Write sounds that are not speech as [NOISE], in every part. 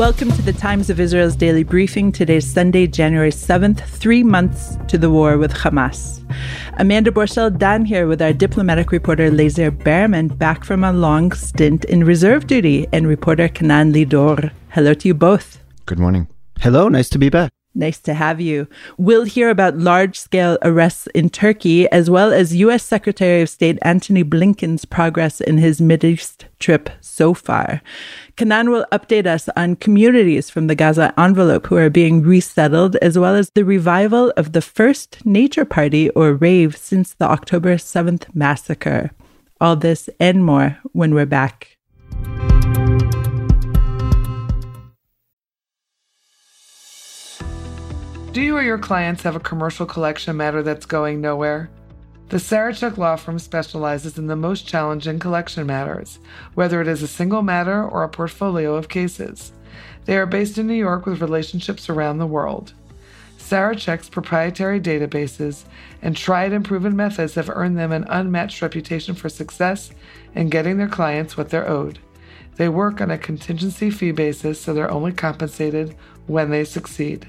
Welcome to the Times of Israel's daily briefing. Today's Sunday, January 7th, three months to the war with Hamas. Amanda Borschel Dan here with our diplomatic reporter Lazar Berman back from a long stint in reserve duty and reporter Canaan Lidor. Hello to you both. Good morning. Hello, nice to be back. Nice to have you. We'll hear about large scale arrests in Turkey, as well as U.S. Secretary of State Antony Blinken's progress in his Mideast trip so far. Canaan will update us on communities from the Gaza envelope who are being resettled, as well as the revival of the first nature party or rave since the October 7th massacre. All this and more when we're back. Do you or your clients have a commercial collection matter that's going nowhere? The Sarachek Law Firm specializes in the most challenging collection matters, whether it is a single matter or a portfolio of cases. They are based in New York with relationships around the world. Sarachek's proprietary databases and tried and proven methods have earned them an unmatched reputation for success in getting their clients what they're owed. They work on a contingency fee basis, so they're only compensated when they succeed.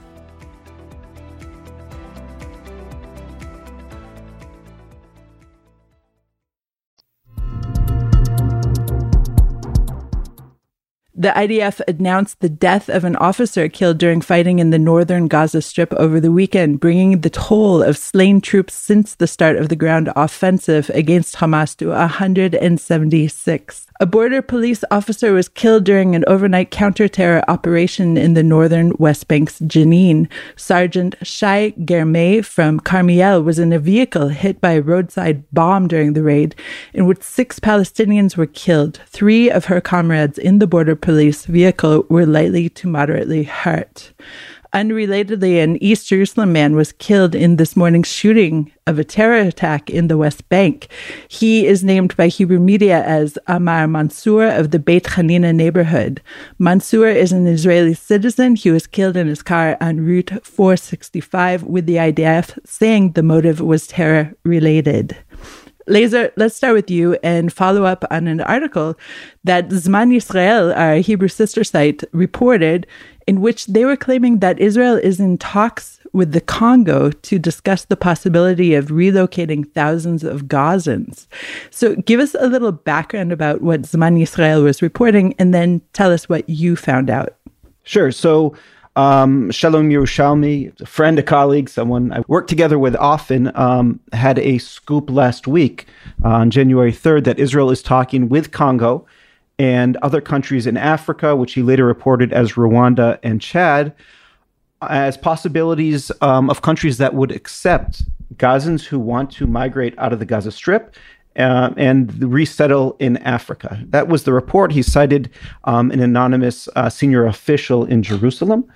The IDF announced the death of an officer killed during fighting in the northern Gaza Strip over the weekend, bringing the toll of slain troops since the start of the ground offensive against Hamas to 176. A border police officer was killed during an overnight counter-terror operation in the northern West Bank's Jenin. Sergeant Shai Germay from Carmiel was in a vehicle hit by a roadside bomb during the raid, in which six Palestinians were killed. Three of her comrades in the border police vehicle were lightly to moderately hurt. Unrelatedly, an East Jerusalem man was killed in this morning's shooting of a terror attack in the West Bank. He is named by Hebrew media as Amar Mansour of the Beit Hanina neighborhood. Mansour is an Israeli citizen. He was killed in his car on Route 465 with the IDF saying the motive was terror related. Lazar, let's start with you and follow up on an article that Zman Yisrael, our Hebrew sister site, reported in which they were claiming that Israel is in talks with the Congo to discuss the possibility of relocating thousands of Gazans. So give us a little background about what Zman Yisrael was reporting and then tell us what you found out. Sure. So um, Shalom Yerushalmi, a friend, a colleague, someone I work together with often, um, had a scoop last week on January 3rd that Israel is talking with Congo and other countries in Africa, which he later reported as Rwanda and Chad, as possibilities um, of countries that would accept Gazans who want to migrate out of the Gaza Strip uh, and resettle in Africa. That was the report. He cited um, an anonymous uh, senior official in Jerusalem.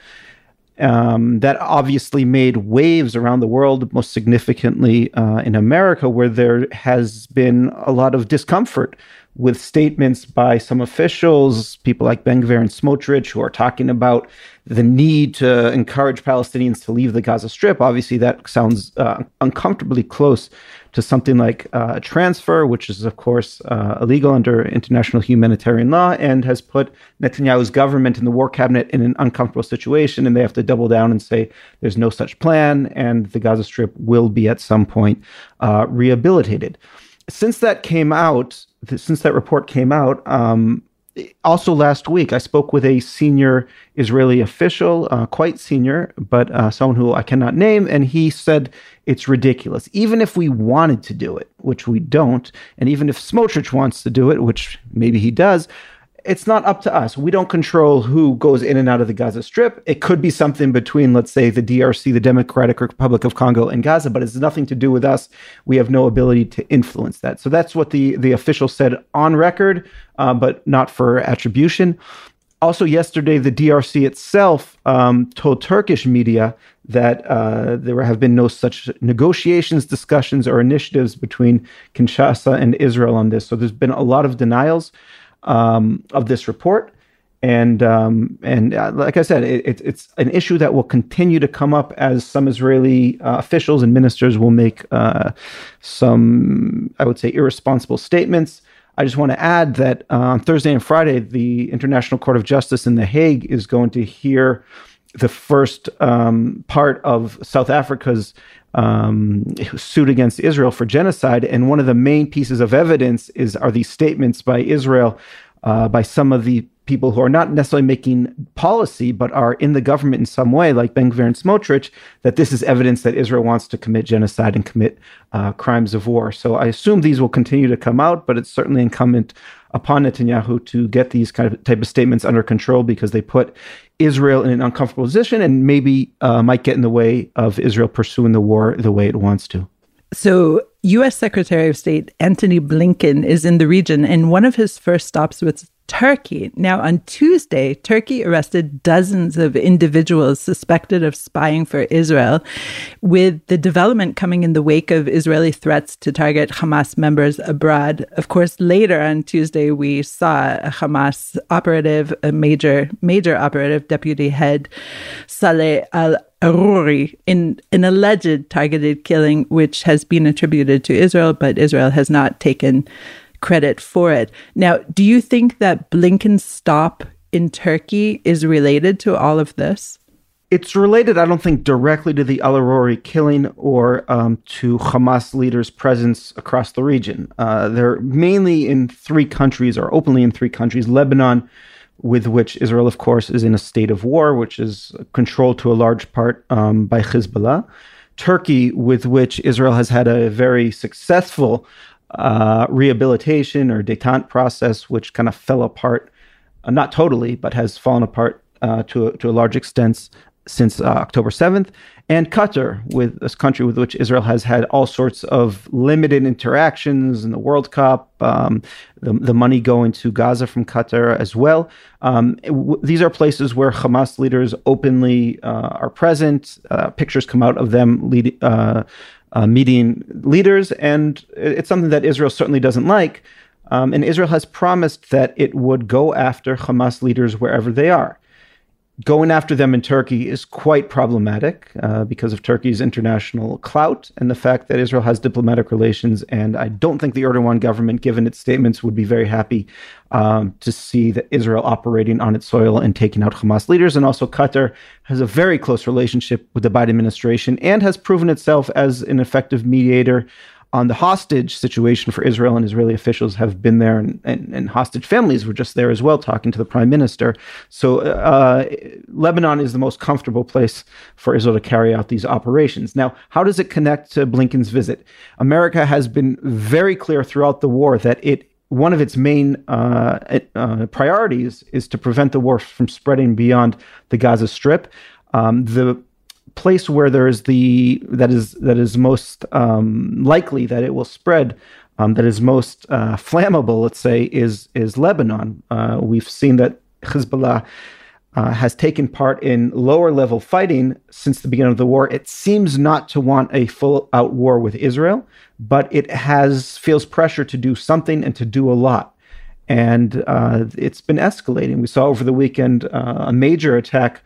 Um, that obviously made waves around the world, most significantly uh, in America, where there has been a lot of discomfort with statements by some officials, people like Ben Gvir and Smotrich, who are talking about the need to encourage Palestinians to leave the Gaza Strip. Obviously, that sounds uh, uncomfortably close to something like uh, transfer, which is, of course, uh, illegal under international humanitarian law and has put Netanyahu's government and the war cabinet in an uncomfortable situation. And they have to double down and say there's no such plan, and the Gaza Strip will be at some point uh, rehabilitated. Since that came out, since that report came out, um, also last week I spoke with a senior Israeli official, uh, quite senior, but uh, someone who I cannot name, and he said it's ridiculous. Even if we wanted to do it, which we don't, and even if Smotrich wants to do it, which maybe he does, it's not up to us. We don't control who goes in and out of the Gaza Strip. It could be something between, let's say, the DRC, the Democratic Republic of Congo, and Gaza, but it's nothing to do with us. We have no ability to influence that. So that's what the the official said on record, uh, but not for attribution. Also, yesterday, the DRC itself um, told Turkish media that uh, there have been no such negotiations, discussions, or initiatives between Kinshasa and Israel on this. So there's been a lot of denials um, of this report. And um, and uh, like I said, it, it's an issue that will continue to come up as some Israeli uh, officials and ministers will make uh, some, I would say, irresponsible statements. I just want to add that uh, on Thursday and Friday, the International Court of Justice in The Hague is going to hear the first um, part of South Africa's um, suit against Israel for genocide, and one of the main pieces of evidence is are these statements by Israel uh, by some of the people who are not necessarily making policy, but are in the government in some way, like Ben Gvir and Smotrich, that this is evidence that Israel wants to commit genocide and commit uh, crimes of war. So I assume these will continue to come out, but it's certainly incumbent upon Netanyahu to get these kind of type of statements under control because they put Israel in an uncomfortable position and maybe uh, might get in the way of Israel pursuing the war the way it wants to. So, U.S. Secretary of State Antony Blinken is in the region, and one of his first stops was Turkey. Now, on Tuesday, Turkey arrested dozens of individuals suspected of spying for Israel, with the development coming in the wake of Israeli threats to target Hamas members abroad. Of course, later on Tuesday, we saw a Hamas operative, a major, major operative, deputy head, Saleh al Aruri in an alleged targeted killing, which has been attributed to Israel, but Israel has not taken credit for it. Now, do you think that Blinken's stop in Turkey is related to all of this? It's related, I don't think, directly to the Al Aruri killing or um, to Hamas leaders' presence across the region. Uh, they're mainly in three countries, or openly in three countries Lebanon, with which Israel, of course, is in a state of war, which is controlled to a large part um, by Hezbollah. Turkey, with which Israel has had a very successful uh, rehabilitation or detente process, which kind of fell apart, uh, not totally, but has fallen apart uh, to, a, to a large extent since uh, October 7th, and Qatar, with this country with which Israel has had all sorts of limited interactions in the World Cup, um, the, the money going to Gaza from Qatar as well. Um, w- these are places where Hamas leaders openly uh, are present. Pictures come out of them lead, uh, meeting leaders, and it's something that Israel certainly doesn't like. Um, and Israel has promised that it would go after Hamas leaders wherever they are going after them in Turkey is quite problematic uh, because of Turkey's international clout and the fact that Israel has diplomatic relations. And I don't think the Erdogan government, given its statements, would be very happy um, to see that Israel operating on its soil and taking out Hamas leaders. And also, Qatar has a very close relationship with the Biden administration and has proven itself as an effective mediator on the hostage situation for Israel and Israeli officials have been there, and, and, and hostage families were just there as well, talking to the prime minister. So uh, Lebanon is the most comfortable place for Israel to carry out these operations. Now, how does it connect to Blinken's visit? America has been very clear throughout the war that it one of its main uh, uh, priorities is to prevent the war from spreading beyond the Gaza Strip. Um, the place where there is the that is that is most um, likely that it will spread, um, that is most uh, flammable, let's say, is is Lebanon. Uh, we've seen that Hezbollah. Uh, has taken part in lower level fighting since the beginning of the war. It seems not to want a full out war with Israel, but it has feels pressure to do something and to do a lot. And uh, it's been escalating. We saw over the weekend uh, a major attack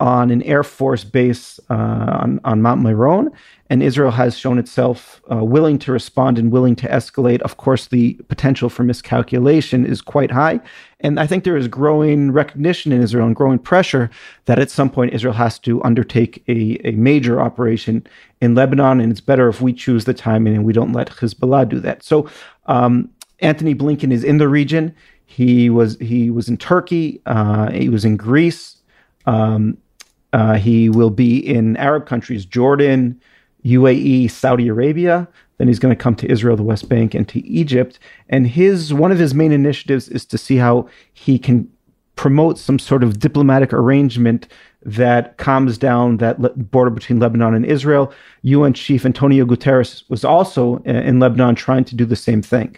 on an Air Force base uh, on, on Mount Meron, and Israel has shown itself uh, willing to respond and willing to escalate. Of course, the potential for miscalculation is quite high. And I think there is growing recognition in Israel and growing pressure that at some point Israel has to undertake a, a major operation in Lebanon. And it's better if we choose the timing and we don't let Hezbollah do that. So, um, Antony Blinken is in the region. He was he was in Turkey. Uh, he was in Greece. Um, uh, he will be in Arab countries, Jordan, UAE, Saudi Arabia. Then he's going to come to Israel, the West Bank, and to Egypt. And his one of his main initiatives is to see how he can promote some sort of diplomatic arrangement that calms down that le- border between Lebanon and Israel. UN Chief Antonio Guterres was also uh, in Lebanon trying to do the same thing.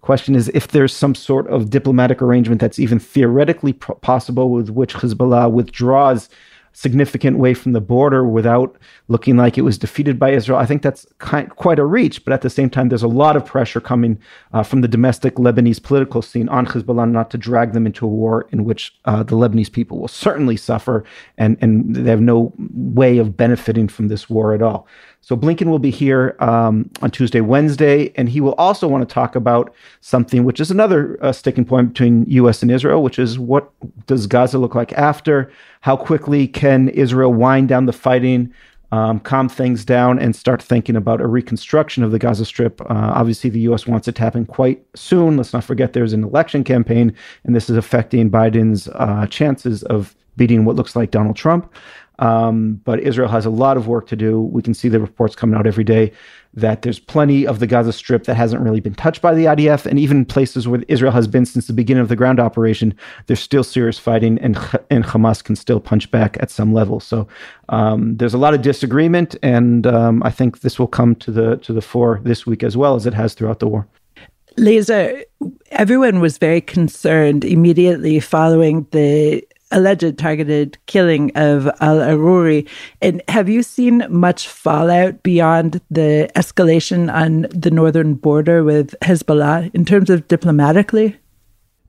Question is if there's some sort of diplomatic arrangement that's even theoretically possible with which Hezbollah withdraws significant way from the border without looking like it was defeated by Israel. I think that's kind, quite a reach, but at the same time, there's a lot of pressure coming uh, from the domestic Lebanese political scene on Hezbollah not to drag them into a war in which uh, the Lebanese people will certainly suffer and, and they have no way of benefiting from this war at all. So Blinken will be here um, on Tuesday, Wednesday, and he will also want to talk about something which is another uh, sticking point between U.S. and Israel, which is what does Gaza look like after? How quickly can Israel wind down the fighting? Um, calm things down and start thinking about a reconstruction of the Gaza Strip. Uh, obviously, the U.S. wants it to happen quite soon. Let's not forget there's an election campaign, and this is affecting Biden's uh, chances of beating what looks like Donald Trump. Um, but Israel has a lot of work to do. We can see the reports coming out every day that there's plenty of the Gaza Strip that hasn't really been touched by the IDF, and even places where Israel has been since the beginning of the ground operation, there's still serious fighting, and and Hamas can still punch back at some level. So um, there's a lot of disagreement, and um, I think this will come to the to the fore this week as well as it has throughout the war. Lazar, everyone was very concerned immediately following the alleged targeted killing of Al Aruri. And have you seen much fallout beyond the escalation on the northern border with Hezbollah in terms of diplomatically?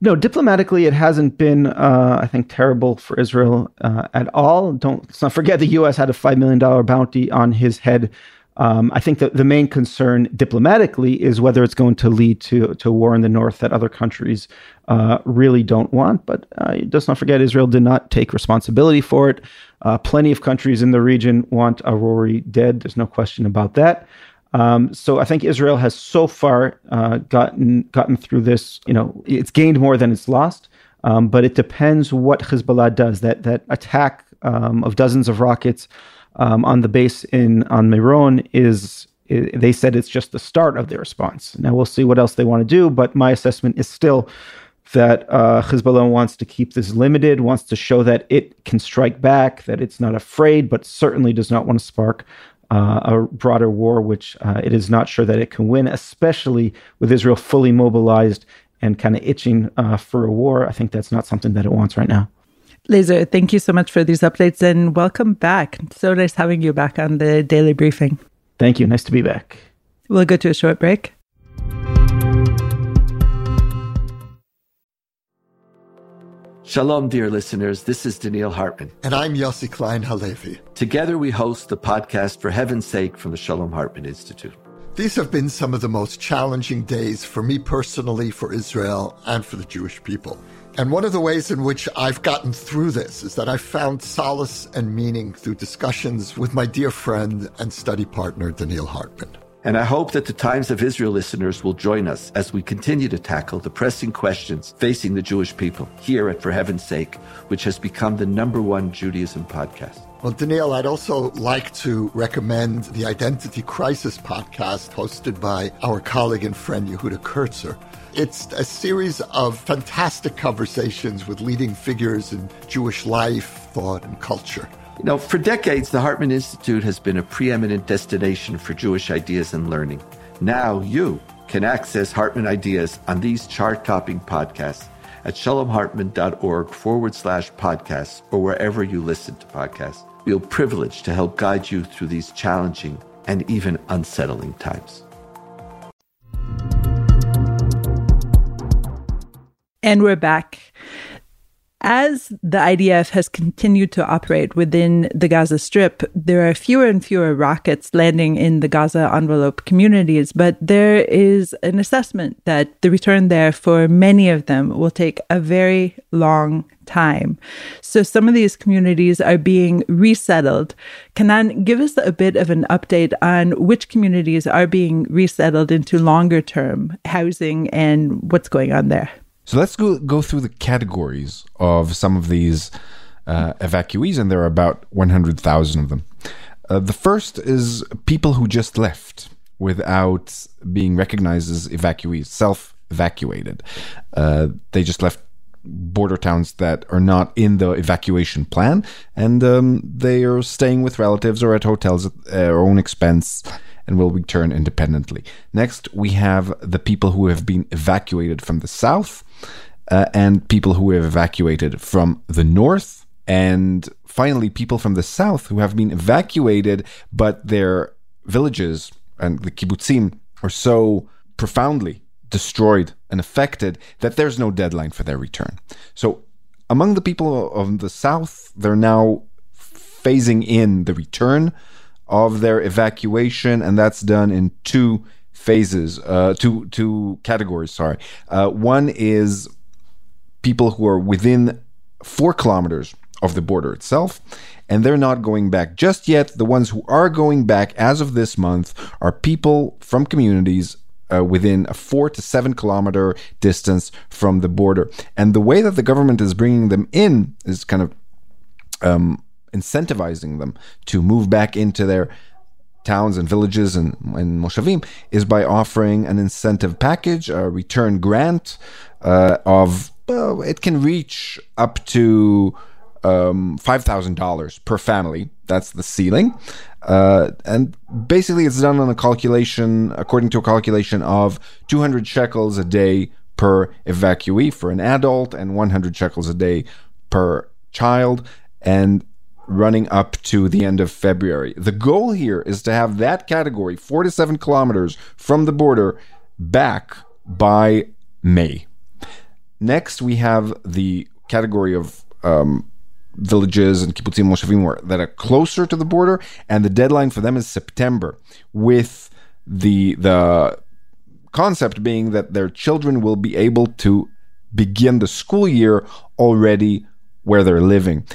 No, diplomatically, it hasn't been, uh, I think, terrible for Israel uh, at all. Don't let's not forget the U.S. had a $5 million bounty on his head um, I think that the main concern diplomatically is whether it's going to lead to, to war in the north that other countries uh, really don't want. But uh, let's not forget, Israel did not take responsibility for it. Uh, plenty of countries in the region want Aruri dead. There's no question about that. Um, so I think Israel has so far uh, gotten gotten through this. You know, it's gained more than it's lost. Um, but it depends what Hezbollah does. That that attack um, of dozens of rockets um, on the base in on Meron is they said it's just the start of the response. Now we'll see what else they want to do, but my assessment is still that uh, Hezbollah wants to keep this limited, wants to show that it can strike back, that it's not afraid, but certainly does not want to spark uh, a broader war, which uh, it is not sure that it can win, especially with Israel fully mobilized and kind of itching uh, for a war. I think that's not something that it wants right now. Lazar, thank you so much for these updates and welcome back. So nice having you back on the daily briefing. Thank you. Nice to be back. We'll go to a short break. Shalom, dear listeners. This is Donniel Hartman. And I'm Yossi Klein Halevi. Together we host the podcast For Heaven's Sake from the Shalom Hartman Institute. These have been some of the most challenging days for me personally, for Israel, and for the Jewish people. And one of the ways in which I've gotten through this is that I've found solace and meaning through discussions with my dear friend and study partner, Donniel Hartman. And I hope that the Times of Israel listeners will join us as we continue to tackle the pressing questions facing the Jewish people here at For Heaven's Sake, which has become the number one Judaism podcast. Well, Donniel, I'd also like to recommend the Identity Crisis podcast hosted by our colleague and friend Yehuda Kurtzer. It's a series of fantastic conversations with leading figures in Jewish life, thought, and culture. You know, for decades, the Hartman Institute has been a preeminent destination for Jewish ideas and learning. Now you can access Hartman ideas on these chart topping podcasts at shalomhartman.org forward slash podcasts or wherever you listen to podcasts. Are privileged to help guide you through these challenging and even unsettling times. And we're back. As the IDF has continued to operate within the Gaza Strip, there are fewer and fewer rockets landing in the Gaza envelope communities, but there is an assessment that the return there for many of them will take a very long time. So some of these communities are being resettled. Canaan, give us a bit of an update on which communities are being resettled into longer term housing and what's going on there. So let's go go through the categories of some of these uh, evacuees, and there are about 100,000 of them. Uh, the first is people who just left without being recognized as evacuees, self evacuated. Uh, they just left border towns that are not in the evacuation plan, and um, they are staying with relatives or at hotels at their own expense and will return independently. Next, we have the people who have been evacuated from the south uh, and people who have evacuated from the north. And finally, people from the south who have been evacuated, but their villages and the kibbutzim are so profoundly destroyed and affected that there's no deadline for their return. So, among the people of the south, they're now phasing in the return of their evacuation, and that's done in two phases, uh, two two categories. Sorry, uh, one is people who are within four kilometers of the border itself, and they're not going back just yet. The ones who are going back as of this month are people from communities uh, within a four to seven kilometer distance from the border. And the way that the government is bringing them in is kind of um, incentivizing them to move back into their towns and villages and, and moshavim is by offering an incentive package, a return grant uh, of well, it can reach up to um, $5,000 per family. That's the ceiling. Uh, and basically, it's done on a calculation, according to a calculation of 200 shekels a day per evacuee for an adult and 100 shekels a day per child. And running up to the end of February. The goal here is to have that category, four to seven kilometers from the border, back by May. Next, we have the category of um, villages and kibbutzim moshavim that are closer to the border, and the deadline for them is September, with the the concept being that their children will be able to begin the school year already where they're living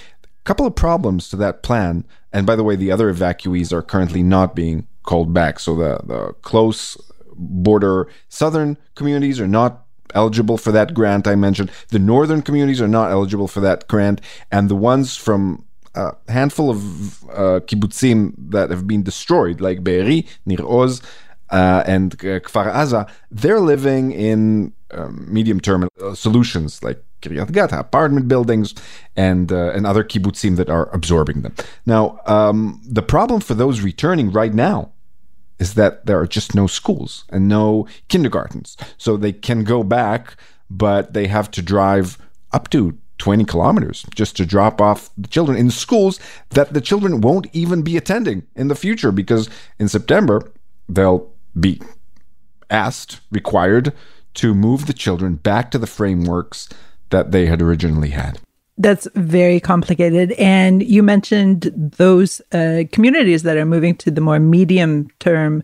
couple of problems to that plan. And by the way, the other evacuees are currently not being called back. So the, the close border southern communities are not eligible for that grant I mentioned. The northern communities are not eligible for that grant. And the ones from a handful of uh, kibbutzim that have been destroyed, like Be'eri, Nir Oz, uh, and Kfar Aza, they're living in um, medium term solutions like Kiryat Gat, apartment buildings, and uh, and other kibbutzim that are absorbing them. Now, um, the problem for those returning right now is that there are just no schools and no kindergartens, so they can go back, but they have to drive up to 20 kilometers just to drop off the children in schools that the children won't even be attending in the future because in September they'll be asked, required to move the children back to the frameworks that they had originally had. That's very complicated. And you mentioned those uh, communities that are moving to the more medium term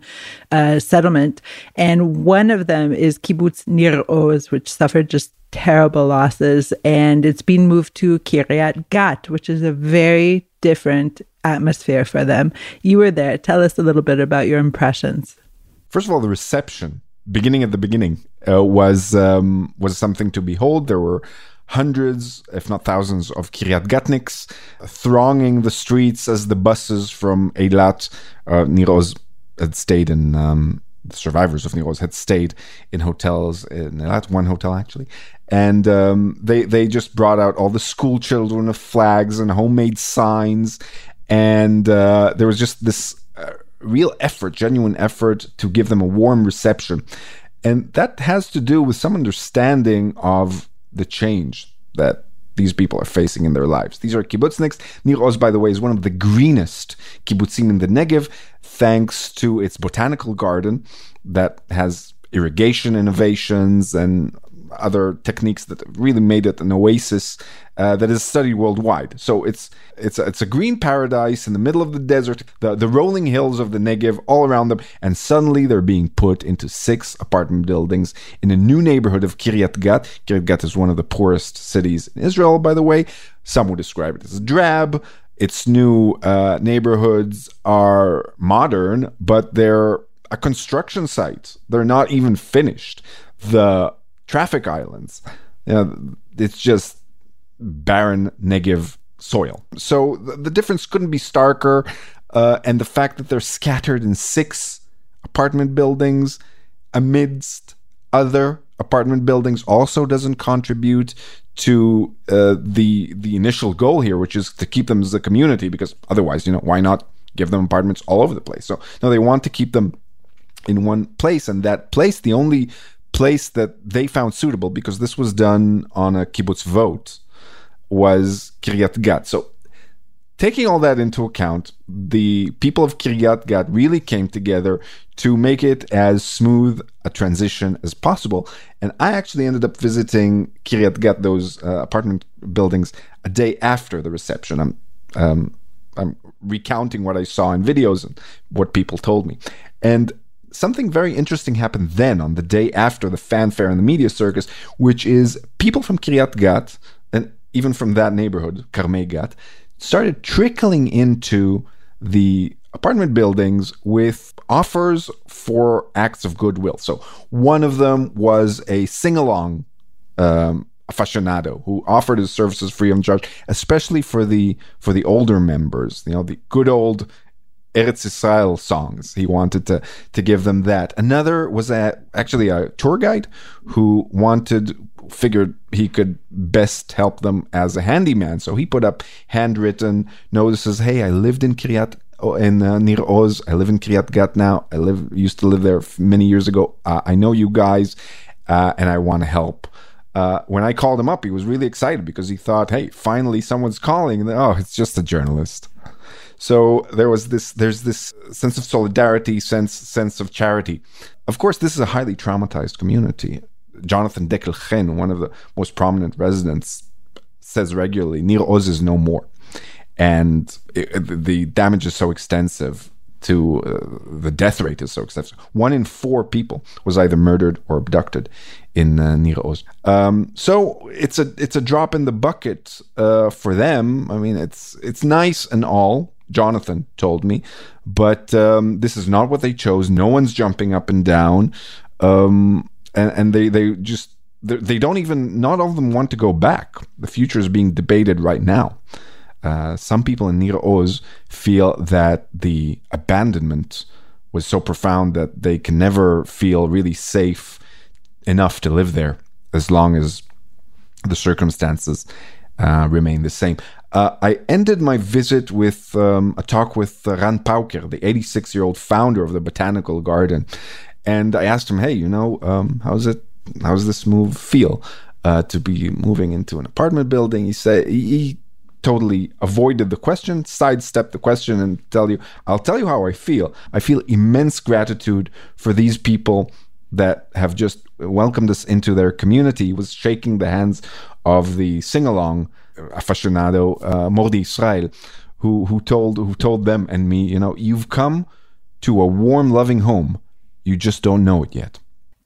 uh, settlement. And one of them is Kibbutz Nir Oz, which suffered just terrible losses. And it's been moved to Kiryat Gat, which is a very different atmosphere for them. You were there. Tell us a little bit about your impressions. First of all, the reception beginning at the beginning uh, was um, was something to behold. There were hundreds, if not thousands, of Kiryat Gatniks thronging the streets as the buses from Eilat, uh, Nir Oz had stayed in. Um, the survivors of Nir Oz had stayed in hotels in Eilat, one hotel actually, and um, they they just brought out all the school children of flags and homemade signs, and uh, there was just this. Uh, real effort, genuine effort to give them a warm reception. And that has to do with some understanding of the change that these people are facing in their lives. These are kibbutzniks. Nir Oz, by the way, is one of the greenest kibbutzim in the Negev, thanks to its botanical garden that has irrigation innovations and other techniques that really made it an oasis uh, that is studied worldwide. So it's it's a, it's a green paradise in the middle of the desert, the the rolling hills of the Negev all around them, and suddenly they're being put into six apartment buildings in a new neighborhood of Kiryat Gat. Kiryat Gat is one of the poorest cities in Israel, by the way. Some would describe it as drab. Its new uh, neighborhoods are modern, but they're a construction site. They're not even finished. The traffic islands. You know, it's just barren Negev soil. So the, the difference couldn't be starker. Uh, and the fact that they're scattered in six apartment buildings amidst other apartment buildings also doesn't contribute to uh, the the initial goal here, which is to keep them as a community. Because otherwise, you know, why not give them apartments all over the place. So no, they want to keep them in one place, and that place, the only place that they found suitable, because this was done on a kibbutz vote, was Kiryat Gat. So taking all that into account, the people of Kiryat Gat really came together to make it as smooth a transition as possible. And I actually ended up visiting Kiryat Gat, those uh, apartment buildings, a day after the reception. I'm um, I'm recounting what I saw in videos and what people told me. And something very interesting happened then on the day after the fanfare and the media circus, which is people from Kiryat Gat and even from that neighborhood, Karmei Gat, started trickling into the apartment buildings with offers for acts of goodwill. So one of them was a sing along um, aficionado who offered his services free of charge, especially for the for the older members. You know, the good old Eretz Israel songs. He wanted to to give them that. Another was a, actually a tour guide who wanted figured he could best help them as a handyman. So he put up handwritten notices. Hey, I lived in Kiryat in uh, Nir Oz. I live in Kiryat Gat now. I live used to live there many years ago. Uh, I know you guys, uh, and I want to help. Uh, when I called him up, he was really excited because he thought, "Hey, finally someone's calling." And oh, it's just a journalist. So there was this. There's this sense of solidarity, sense sense of charity. Of course, this is a highly traumatized community. Jonathan Dekel one of the most prominent residents, says regularly, Nir Oz is no more. And it, the damage is so extensive to uh, the death rate is so extensive. One in four people was either murdered or abducted in uh, Nir Oz. Um, so it's a it's a drop in the bucket uh, for them. I mean, it's it's nice and all. Jonathan told me, but um, this is not what they chose. No one's jumping up and down. Um, and, and they they just they don't even not all of them want to go back. The future is being debated right now. Uh, some people in Nir Oz feel that the abandonment was so profound that they can never feel really safe enough to live there as long as the circumstances uh, remain the same. Uh, I ended my visit with um, a talk with uh, Ran Pauker, the 86 year old founder of the Botanical Garden. And I asked him, hey, you know, um, how's it, how's this move feel uh, to be moving into an apartment building? He said, he, he totally avoided the question, sidestepped the question, and tell you, I'll tell you how I feel. I feel immense gratitude for these people that have just welcomed us into their community. Was shaking the hands of the sing along aficionado uh, Mordi Israel, who who told who told them and me, you know, you've come to a warm, loving home you just don't know it yet.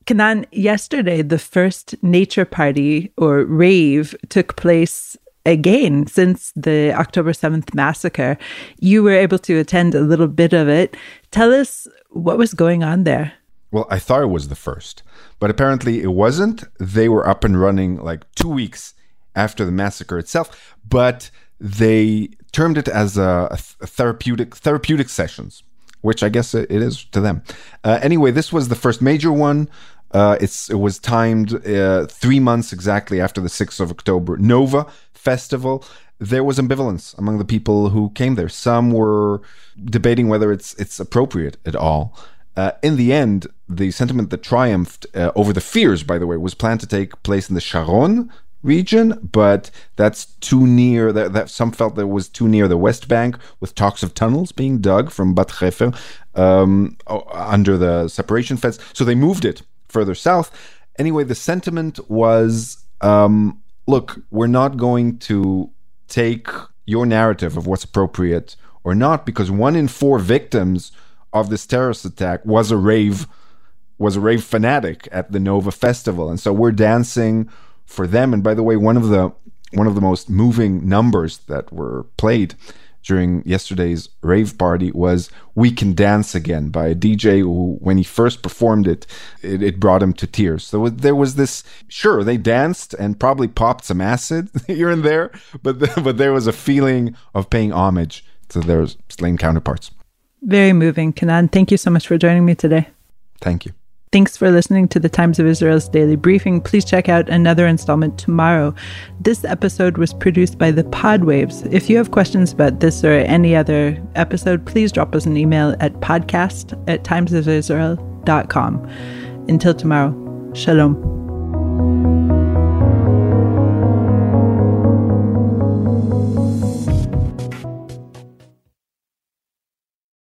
Canaan, yesterday, the first nature party or rave took place again since the October 7th massacre. You were able to attend a little bit of it. Tell us what was going on there. Well, I thought it was the first, but apparently it wasn't. They were up and running like two weeks after the massacre itself, but they termed it as a, a therapeutic therapeutic sessions which I guess it is to them. Uh, anyway, this was the first major one. Uh, it's it was timed uh, three months exactly after the sixth of October Nova Festival. There was ambivalence among the people who came there. Some were debating whether it's it's appropriate at all. Uh, in the end, the sentiment that triumphed uh, over the fears, by the way, was planned to take place in the Sharon region, but that's too near. That, that some felt that was too near the West Bank, with talks of tunnels being dug from Bat Hefer um, under the separation fence. So they moved it further south. Anyway, the sentiment was, um, look, we're not going to take your narrative of what's appropriate or not, because one in four victims of this terrorist attack was a rave was a rave fanatic at the Nova Festival, and so we're dancing for them. And by the way, one of the one of the most moving numbers that were played during yesterday's rave party was "We Can Dance Again" by a DJ who, when he first performed it, it, it brought him to tears. So there was this. Sure, they danced and probably popped some acid [LAUGHS] here and there, but the, [LAUGHS] but there was a feeling of paying homage to their slain counterparts. Very moving, Canaan. Thank you so much for joining me today. Thank you. Thanks for listening to the Times of Israel's daily briefing. Please check out another installment tomorrow. This episode was produced by the Podwaves. If you have questions about this or any other episode, please drop us an email at podcast at timesofisrael.com. Until tomorrow, shalom.